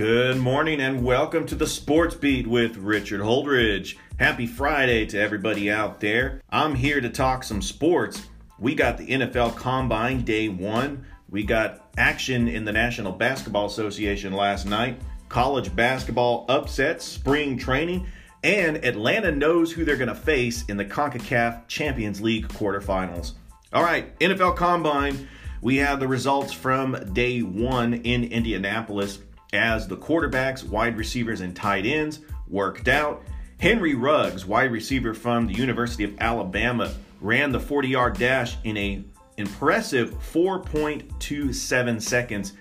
Good morning and welcome to the Sports Beat with Richard Holdridge. Happy Friday to everybody out there. I'm here to talk some sports. We got the NFL Combine Day 1. We got action in the National Basketball Association last night, college basketball upsets, spring training, and Atlanta knows who they're going to face in the CONCACAF Champions League quarterfinals. All right, NFL Combine. We have the results from day one in Indianapolis as the quarterbacks, wide receivers, and tight ends worked out. Henry Ruggs, wide receiver from the University of Alabama, ran the 40-yard dash in a impressive 4.27 seconds,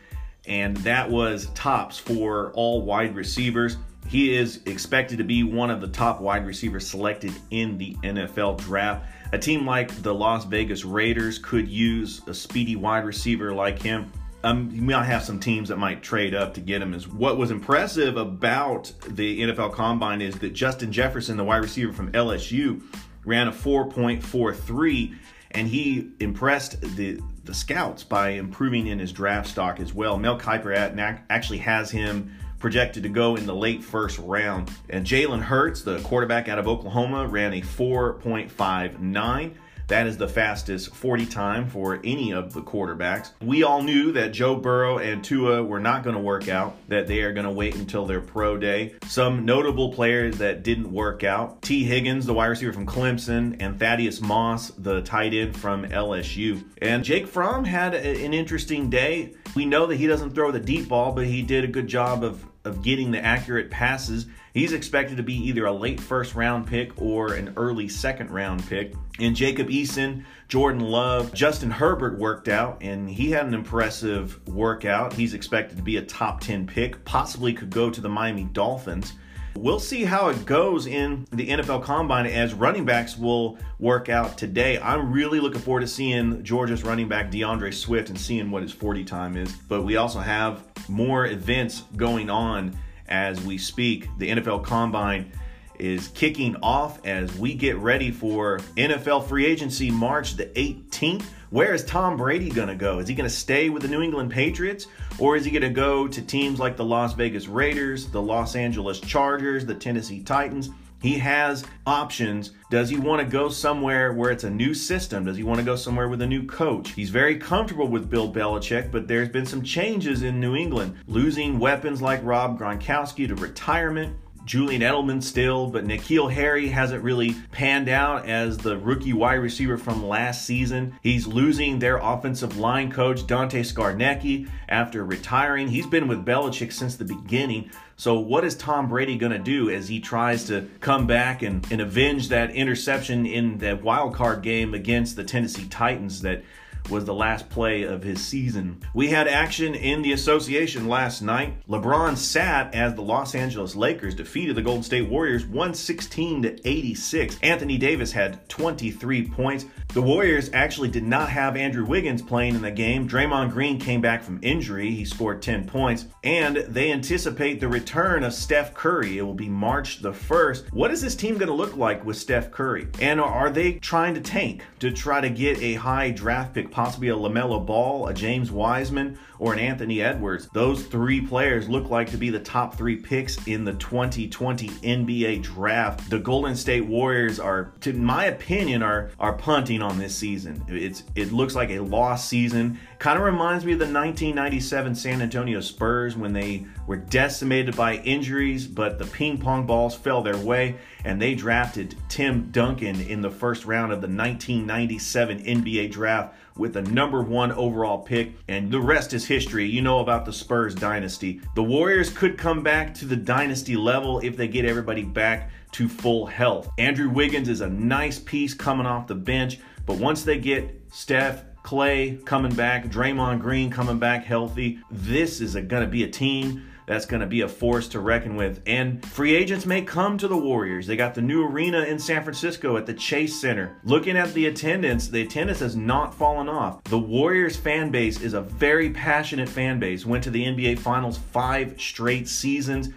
and that was tops for all wide receivers. He is expected to be one of the top wide receivers selected in the NFL draft. A team like the Las Vegas Raiders could use a speedy wide receiver like him um, you might have some teams that might trade up to get him. Is what was impressive about the NFL Combine is that Justin Jefferson, the wide receiver from LSU, ran a 4.43, and he impressed the the scouts by improving in his draft stock as well. Mel Kiper actually has him projected to go in the late first round, and Jalen Hurts, the quarterback out of Oklahoma, ran a 4.59. That is the fastest 40 time for any of the quarterbacks. We all knew that Joe Burrow and Tua were not going to work out, that they are going to wait until their pro day. Some notable players that didn't work out Tee Higgins, the wide receiver from Clemson, and Thaddeus Moss, the tight end from LSU. And Jake Fromm had an interesting day. We know that he doesn't throw the deep ball, but he did a good job of of getting the accurate passes. He's expected to be either a late first round pick or an early second round pick. And Jacob Eason, Jordan Love, Justin Herbert worked out, and he had an impressive workout. He's expected to be a top 10 pick, possibly could go to the Miami Dolphins. We'll see how it goes in the NFL Combine as running backs will work out today. I'm really looking forward to seeing Georgia's running back DeAndre Swift and seeing what his 40 time is. But we also have more events going on as we speak. The NFL Combine is kicking off as we get ready for NFL free agency March the 18th. Where is Tom Brady going to go? Is he going to stay with the New England Patriots or is he going to go to teams like the Las Vegas Raiders, the Los Angeles Chargers, the Tennessee Titans? He has options. Does he want to go somewhere where it's a new system? Does he want to go somewhere with a new coach? He's very comfortable with Bill Belichick, but there's been some changes in New England, losing weapons like Rob Gronkowski to retirement. Julian Edelman still, but N'Keal Harry hasn't really panned out as the rookie wide receiver from last season. He's losing their offensive line coach, Dante Scarnecchia, after retiring. He's been with Belichick since the beginning. So, what is Tom Brady going to do as he tries to come back and, and avenge that interception in that wild card game against the Tennessee Titans that was the last play of his season. We had action in the association last night. LeBron sat as the Los Angeles Lakers defeated the Golden State Warriors 116 to 86. Anthony Davis had 23 points. The Warriors actually did not have Andrew Wiggins playing in the game. Draymond Green came back from injury. He scored 10 points. And they anticipate the return of Steph Curry. It will be March the 1st. What is this team going to look like with Steph Curry? And are they trying to tank to try to get a high draft pick, possibly a LaMelo Ball, a James Wiseman, or an Anthony Edwards? Those three players look like to be the top three picks in the 2020 NBA draft. The Golden State Warriors are, to my opinion, are, are punting on this season. It's it looks like a lost season. Kind of reminds me of the 1997 San Antonio Spurs when they were decimated by injuries, but the ping pong balls fell their way, and they drafted Tim Duncan in the first round of the 1997 NBA draft with a number one overall pick, and the rest is history. You know about the Spurs dynasty. The Warriors could come back to the dynasty level if they get everybody back to full health. Andrew Wiggins is a nice piece coming off the bench, but once they get Steph, Clay coming back, Draymond Green coming back healthy, this is going to be a team that's going to be a force to reckon with. And free agents may come to the Warriors. They got the new arena in San Francisco at the Chase Center. Looking at the attendance, the attendance has not fallen off. The Warriors fan base is a very passionate fan base. Went to the NBA Finals five straight seasons.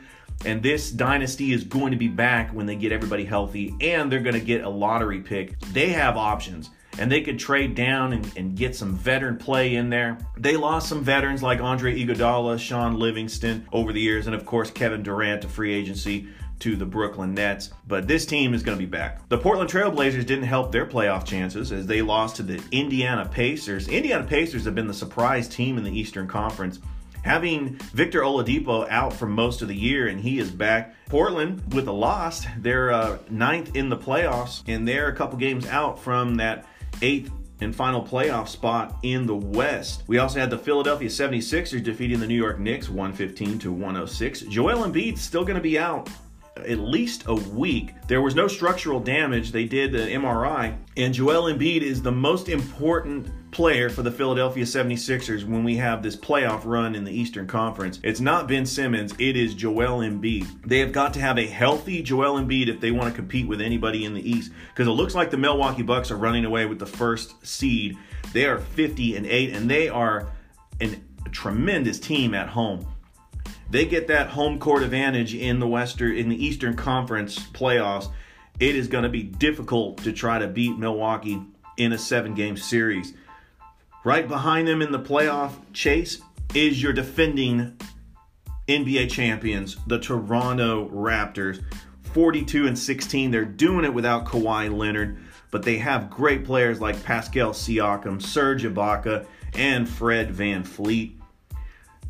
And this dynasty is going to be back when they get everybody healthy and they're going to get a lottery pick. They have options and they could trade down and, and, get some veteran play in there. They lost some veterans like Andre Iguodala, Sean Livingston over the years, and of course Kevin Durant to free agency to the Brooklyn Nets. But this team is going to be back. The Portland Trailblazers didn't help their playoff chances as they lost to the Indiana Pacers. Indiana Pacers have been the surprise team in the Eastern Conference. Having Victor Oladipo out for most of the year and he is back. Portland with a loss, they're uh, ninth in the playoffs and they're a couple games out from that eighth and final playoff spot in the West. We also had the Philadelphia 76ers defeating the New York Knicks 115 to 106. Joel Embiid's still going to be out at least a week. There was no structural damage. They did the MRI, and Joel Embiid is the most important player for the Philadelphia 76ers when we have this playoff run in the Eastern Conference. It's not Ben Simmons, it is Joel Embiid. They have got to have a healthy Joel Embiid if they want to compete with anybody in the East because it looks like the Milwaukee Bucks are running away with the first seed. They are 50 and 8 and they are an, a tremendous team at home they get that home court advantage in the Western in the Eastern Conference playoffs, it is going to be difficult to try to beat Milwaukee in a seven-game series. Right behind them in the playoff chase is your defending NBA champions, the Toronto Raptors. 42 and 16. They're doing it without Kawhi Leonard, but they have great players like Pascal Siakam, Serge Ibaka, and Fred VanVleet.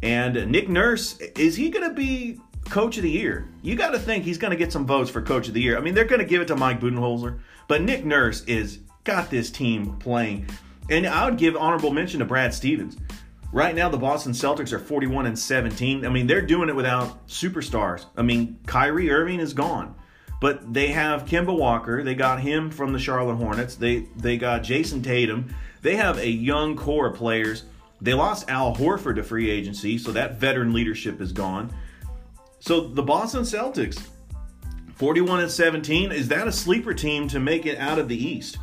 And Nick Nurse, is he going to be coach of the year? You got to think he's going to get some votes for coach of the year. I mean, they're going to give it to Mike Budenholzer, but Nick Nurse is got this team playing. And I would give honorable mention to Brad Stevens. Right now, the Boston Celtics are 41 and 17. I mean, they're doing it without superstars. I mean, Kyrie Irving is gone, but they have Kemba Walker. They got him from the Charlotte Hornets. They they got Jayson Tatum. They have a young core of players they lost Al Horford to free agency, so that veteran leadership is gone. So the Boston Celtics, 41 and 17, is that a sleeper team to make it out of the East?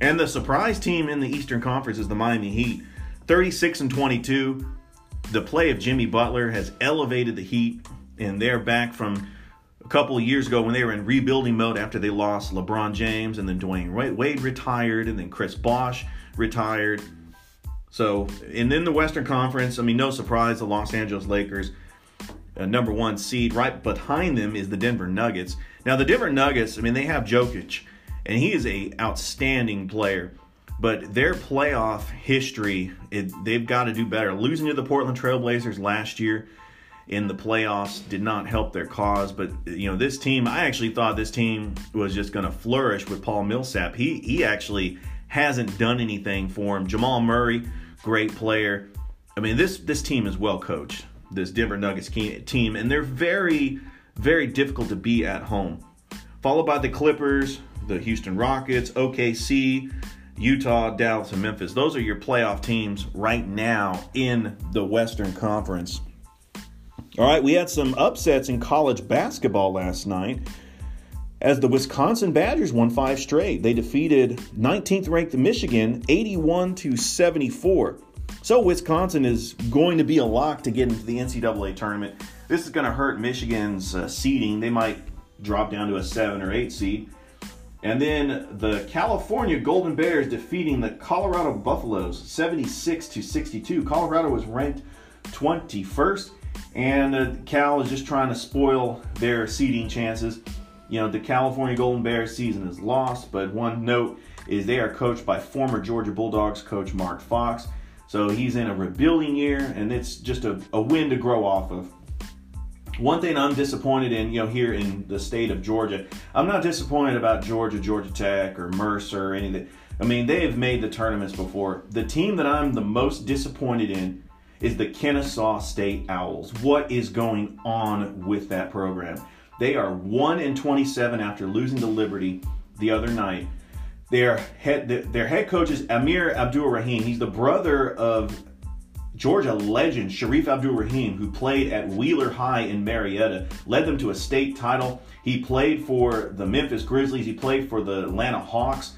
And the surprise team in the Eastern Conference is the Miami Heat, 36 and 22. The play of Jimmy Butler has elevated the Heat, and they're back from a couple of years ago when they were in rebuilding mode after they lost LeBron James and then Dwyane Wade retired and then Chris Bosh retired. So, and then the Western Conference, I mean, no surprise, the Los Angeles Lakers, uh, number one seed. Right behind them is the Denver Nuggets. Now, the Denver Nuggets, I mean, they have Jokic, and he is a outstanding player. But their playoff history, it, they've got to do better. Losing to the Portland Trailblazers last year in the playoffs did not help their cause. But you know, this team, I actually thought this team was just going to flourish with Paul Millsap. He he actually hasn't done anything for him. Jamal Murray great player. I mean, this this team is well coached. This Denver Nuggets team, and they're very, very difficult to be at home. Followed by the Clippers, the Houston Rockets, OKC, Utah, Dallas, and Memphis. Those are your playoff teams right now in the Western Conference. All right, we had some upsets in college basketball last night as the Wisconsin Badgers won five straight. They defeated 19th ranked Michigan 81 to 74. So Wisconsin is going to be a lock to get into the NCAA tournament. This is going to hurt Michigan's uh, seeding. They might drop down to a 7 or 8 seed. And then the California Golden Bears defeating the Colorado Buffaloes 76 to 62. Colorado was ranked 21st and uh, Cal is just trying to spoil their seeding chances. You know, the California Golden Bears season is lost, but one note is they are coached by former Georgia Bulldogs coach Mark Fox. So he's in a rebuilding year, and it's just a, a win to grow off of. One thing I'm disappointed in, you know, here in the state of Georgia, I'm not disappointed about Georgia, Georgia Tech, or Mercer or anything. I mean, they have made the tournaments before. The team that I'm the most disappointed in is the Kennesaw State Owls. What is going on with that program? They are 1 in 27 after losing to Liberty the other night. Their head, their head coach is Amir Abdur-Rahim. He's the brother of Georgia legend Shareef Abdur-Rahim, who played at Wheeler High in Marietta, led them to a state title. He played for the Memphis Grizzlies. He played for the Atlanta Hawks.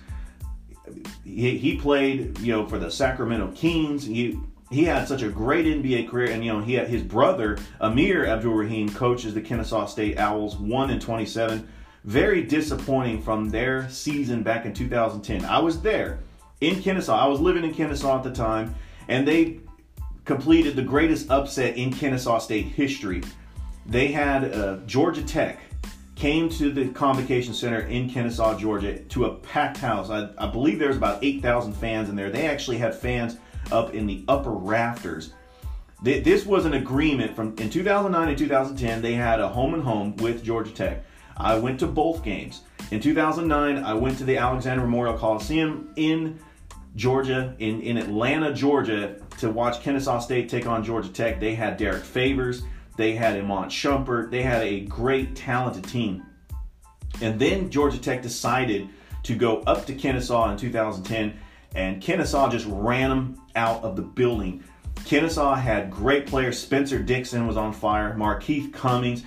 He, he played, you know, for the Sacramento Kings. He he had such a great NBA career, and you know, he had his brother Amir Abdur-Rahim coaches the Kennesaw State Owls, one in 27. Very disappointing from their season back in 2010. I was there in Kennesaw. I was living in Kennesaw at the time, and they completed the greatest upset in Kennesaw State history. They had uh, Georgia Tech came to the convocation center in Kennesaw, Georgia, to a packed house. I, I believe there was about 8,000 fans in there. They actually had fans up in the upper rafters. This was an agreement from in 2009 and 2010. They had a home and home with Georgia Tech. I went to both games. In 2009, I went to the Alexander Memorial Coliseum in Georgia, in, in Atlanta, Georgia, to watch Kennesaw State take on Georgia Tech. They had Derrick Favors, they had Iman Shumpert, they had a great, talented team. And then Georgia Tech decided to go up to Kennesaw in 2010, and Kennesaw just ran them out of the building. Kennesaw had great players. Spencer Dixon was on fire. Markeith Cummings.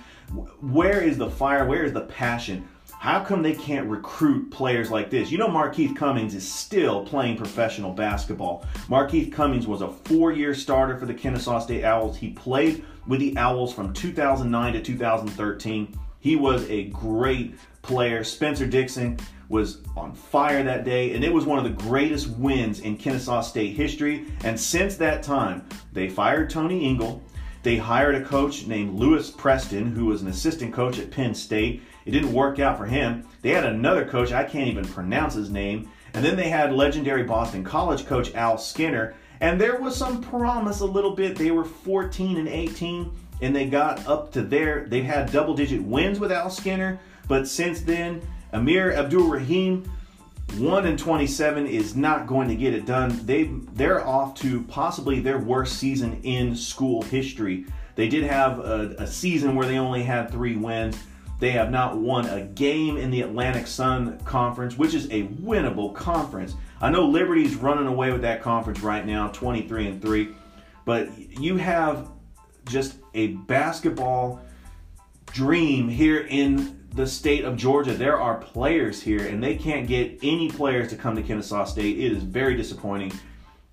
Where is the fire? Where is the passion? How come they can't recruit players like this? You know, Markeith Cummings is still playing professional basketball. Markeith Cummings was a four year starter for the Kennesaw State Owls. He played with the Owls from 2009 to 2013. He was a great player. Spencer Dixon was on fire that day, and it was one of the greatest wins in Kennesaw State history. And since that time, they fired Tony Ingle. They hired a coach named Lewis Preston, who was an assistant coach at Penn State. It didn't work out for him. They had another coach, I can't even pronounce his name. And then they had legendary Boston College coach Al Skinner. And there was some promise a little bit. They were 14 and 18, and they got up to there. They've had double digit wins with Al Skinner. But since then, Amir Abdur-Rahim, 1 and 27 is not going to get it done. They they're off to possibly their worst season in school history. They did have a, a season where they only had three wins. They have not won a game in the Atlantic Sun Conference, which is a winnable conference. I know Liberty's running away with that conference right now, 23 and 3, but you have just a basketball dream here in the state of Georgia. There are players here, and they can't get any players to come to Kennesaw State. It is very disappointing.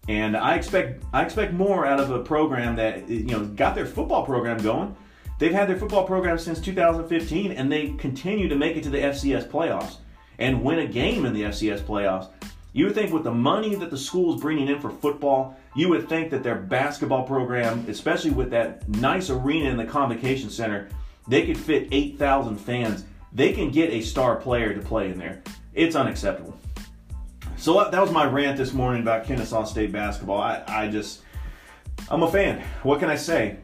And I expect I expect more out of a program that you know got their football program going. They've had their football program since 2015, and they continue to make it to the FCS playoffs and win a game in the FCS playoffs. You would think with the money that the school is bringing in for football, you would think that their basketball program, especially with that nice arena in the convocation center, they could fit 8,000 fans. They can get a star player to play in there. It's unacceptable. So that was my rant this morning about Kennesaw State basketball. I, I just, I'm a fan. What can I say?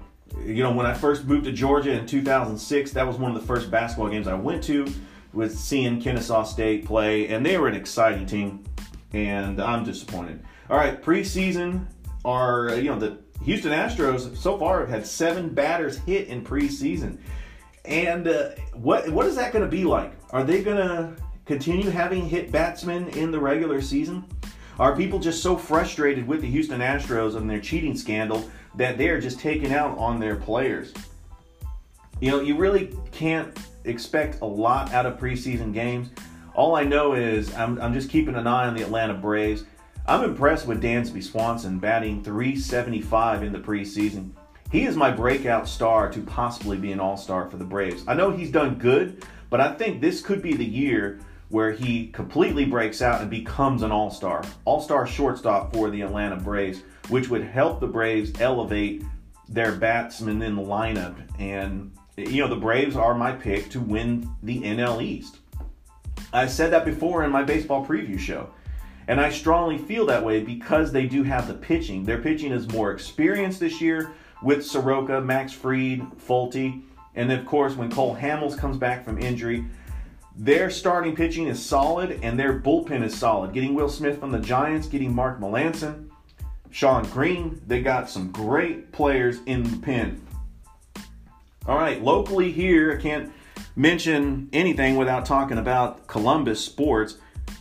You know, when I first moved to Georgia in 2006, that was one of the first basketball games I went to, was seeing Kennesaw State play, and they were an exciting team, and I'm disappointed. All right, preseason are, you know, the Houston Astros so far have had seven batters hit in preseason. And uh, what what is that going to be like? Are they going to continue having hit batsmen in the regular season? Are people just so frustrated with the Houston Astros and their cheating scandal that they're just taking out on their players? You know, you really can't expect a lot out of preseason games. All I know is I'm, I'm just keeping an eye on the Atlanta Braves. I'm impressed with Dansby Swanson batting 375 in the preseason. He is my breakout star to possibly be an all star for the Braves. I know he's done good, but I think this could be the year where he completely breaks out and becomes an all star. All star shortstop for the Atlanta Braves, which would help the Braves elevate their batsmen in the lineup. And, you know, the Braves are my pick to win the NL East. I said that before in my baseball preview show. And I strongly feel that way because they do have the pitching. Their pitching is more experienced this year with Soroka, Max Fried, Folty. And of course, when Cole Hamels comes back from injury, their starting pitching is solid and their bullpen is solid. Getting Will Smith from the Giants, getting Mark Melancon, Sean Green, they got some great players in the pen. All right, locally here, I can't mention anything without talking about Columbus sports.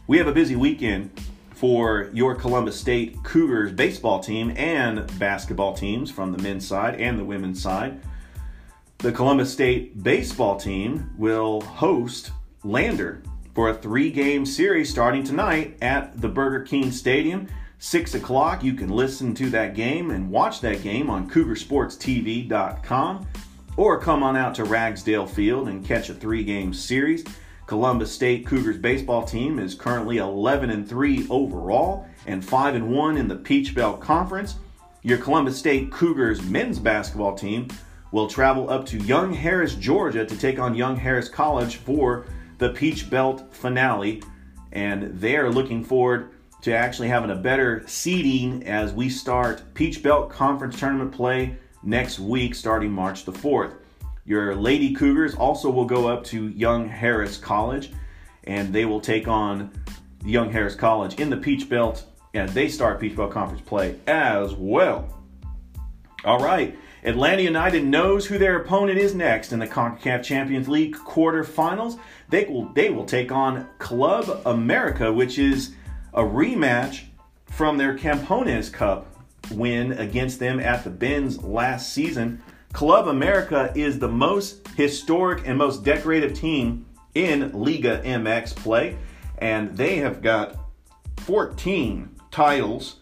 We have a busy weekend for your Columbus State Cougars baseball team and basketball teams from the men's side and the women's side. The Columbus State baseball team will host Lander for a three game series starting tonight at the Burger King Stadium. 6 o'clock, you can listen to that game and watch that game on CougarSportsTV.com or come on out to Ragsdale Field and catch a three game series. Columbus State Cougars baseball team is currently 11 and 3 overall and 5 and 1 in the Peach Belt Conference. Your Columbus State Cougars men's basketball team will travel up to Young Harris, Georgia to take on Young Harris College for the Peach Belt finale. And they're looking forward to actually having a better seeding as we start Peach Belt Conference tournament play next week, starting March the 4th. Your Lady Cougars also will go up to Young Harris College, and they will take on Young Harris College in the Peach Belt and they start Peach Belt Conference play as well. All right, Atlanta United knows who their opponent is next in the CONCACAF Champions League quarterfinals. They will they will take on Club America, which is a rematch from their Campeones Cup win against them at the Benz last season. Club America is the most historic and most decorative team in Liga MX play, and they have got 14 titles,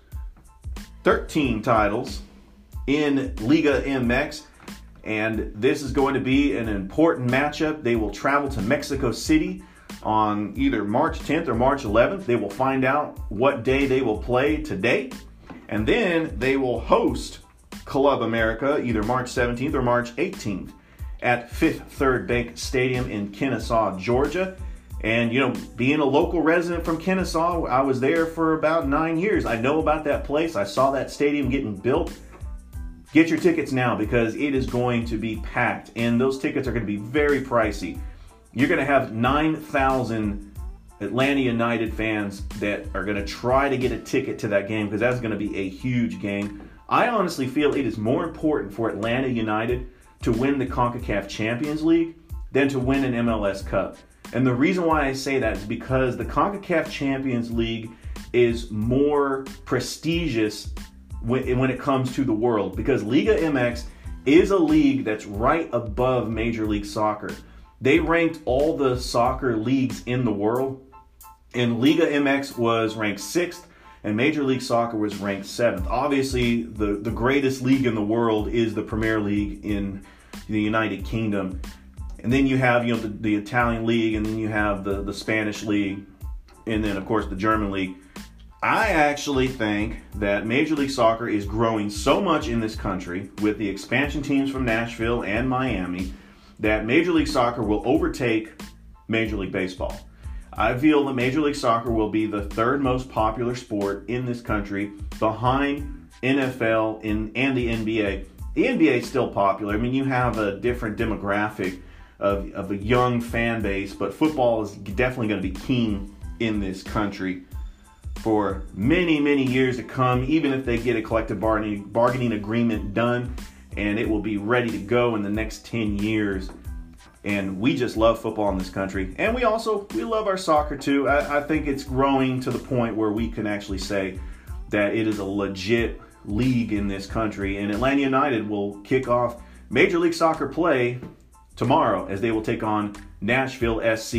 13 titles in Liga MX. And this is going to be an important matchup. They will travel to Mexico City on either March 10th or March 11th. They will find out what day they will play today. And then they will host Club America either March 17th or March 18th at Fifth Third Bank Stadium in Kennesaw, Georgia. And, you know, being a local resident from Kennesaw, I was there for about nine years. I know about that place. I saw that stadium getting built. Get your tickets now because it is going to be packed, and those tickets are going to be very pricey. You're going to have 9,000 Atlanta United fans that are going to try to get a ticket to that game because that's going to be a huge game. I honestly feel it is more important for Atlanta United to win the CONCACAF Champions League than to win an MLS Cup. And the reason why I say that is because the CONCACAF Champions League is more prestigious when, when it comes to the world because Liga MX is a league that's right above Major League Soccer. They ranked all the soccer leagues in the world, and Liga MX was ranked sixth, and Major League Soccer was ranked seventh. Obviously, the, the greatest league in the world is the Premier League in the United Kingdom. And then you have, you know, the, the Italian league, and then you have the, the Spanish league, and then, of course, the German league. I actually think that Major League Soccer is growing so much in this country with the expansion teams from Nashville and Miami that Major League Soccer will overtake Major League Baseball. I feel that Major League Soccer will be the third most popular sport in this country behind NFL and, and the NBA. The NBA is still popular. I mean, you have a different demographic of, of a young fan base, but football is definitely going to be king in this country for many, many years to come, even if they get a collective bargaining, bargaining agreement done, and it will be ready to go in the next 10 years. And we just love football in this country. And we also, we love our soccer too. I, I think it's growing to the point where we can actually say that it is a legit league in this country. And Atlanta United will kick off Major League Soccer play tomorrow as they will take on Nashville SC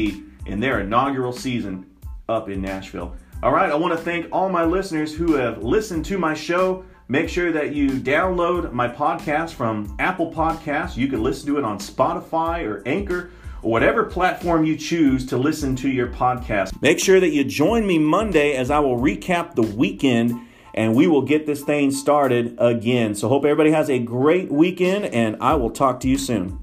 in their inaugural season up in Nashville. All right, I want to thank all my listeners who have listened to my show. Make sure that you download my podcast from Apple Podcasts. You can listen to it on Spotify or Anchor or whatever platform you choose to listen to your podcast. Make sure that you join me Monday as I will recap the weekend and we will get this thing started again. So, hope everybody has a great weekend and I will talk to you soon.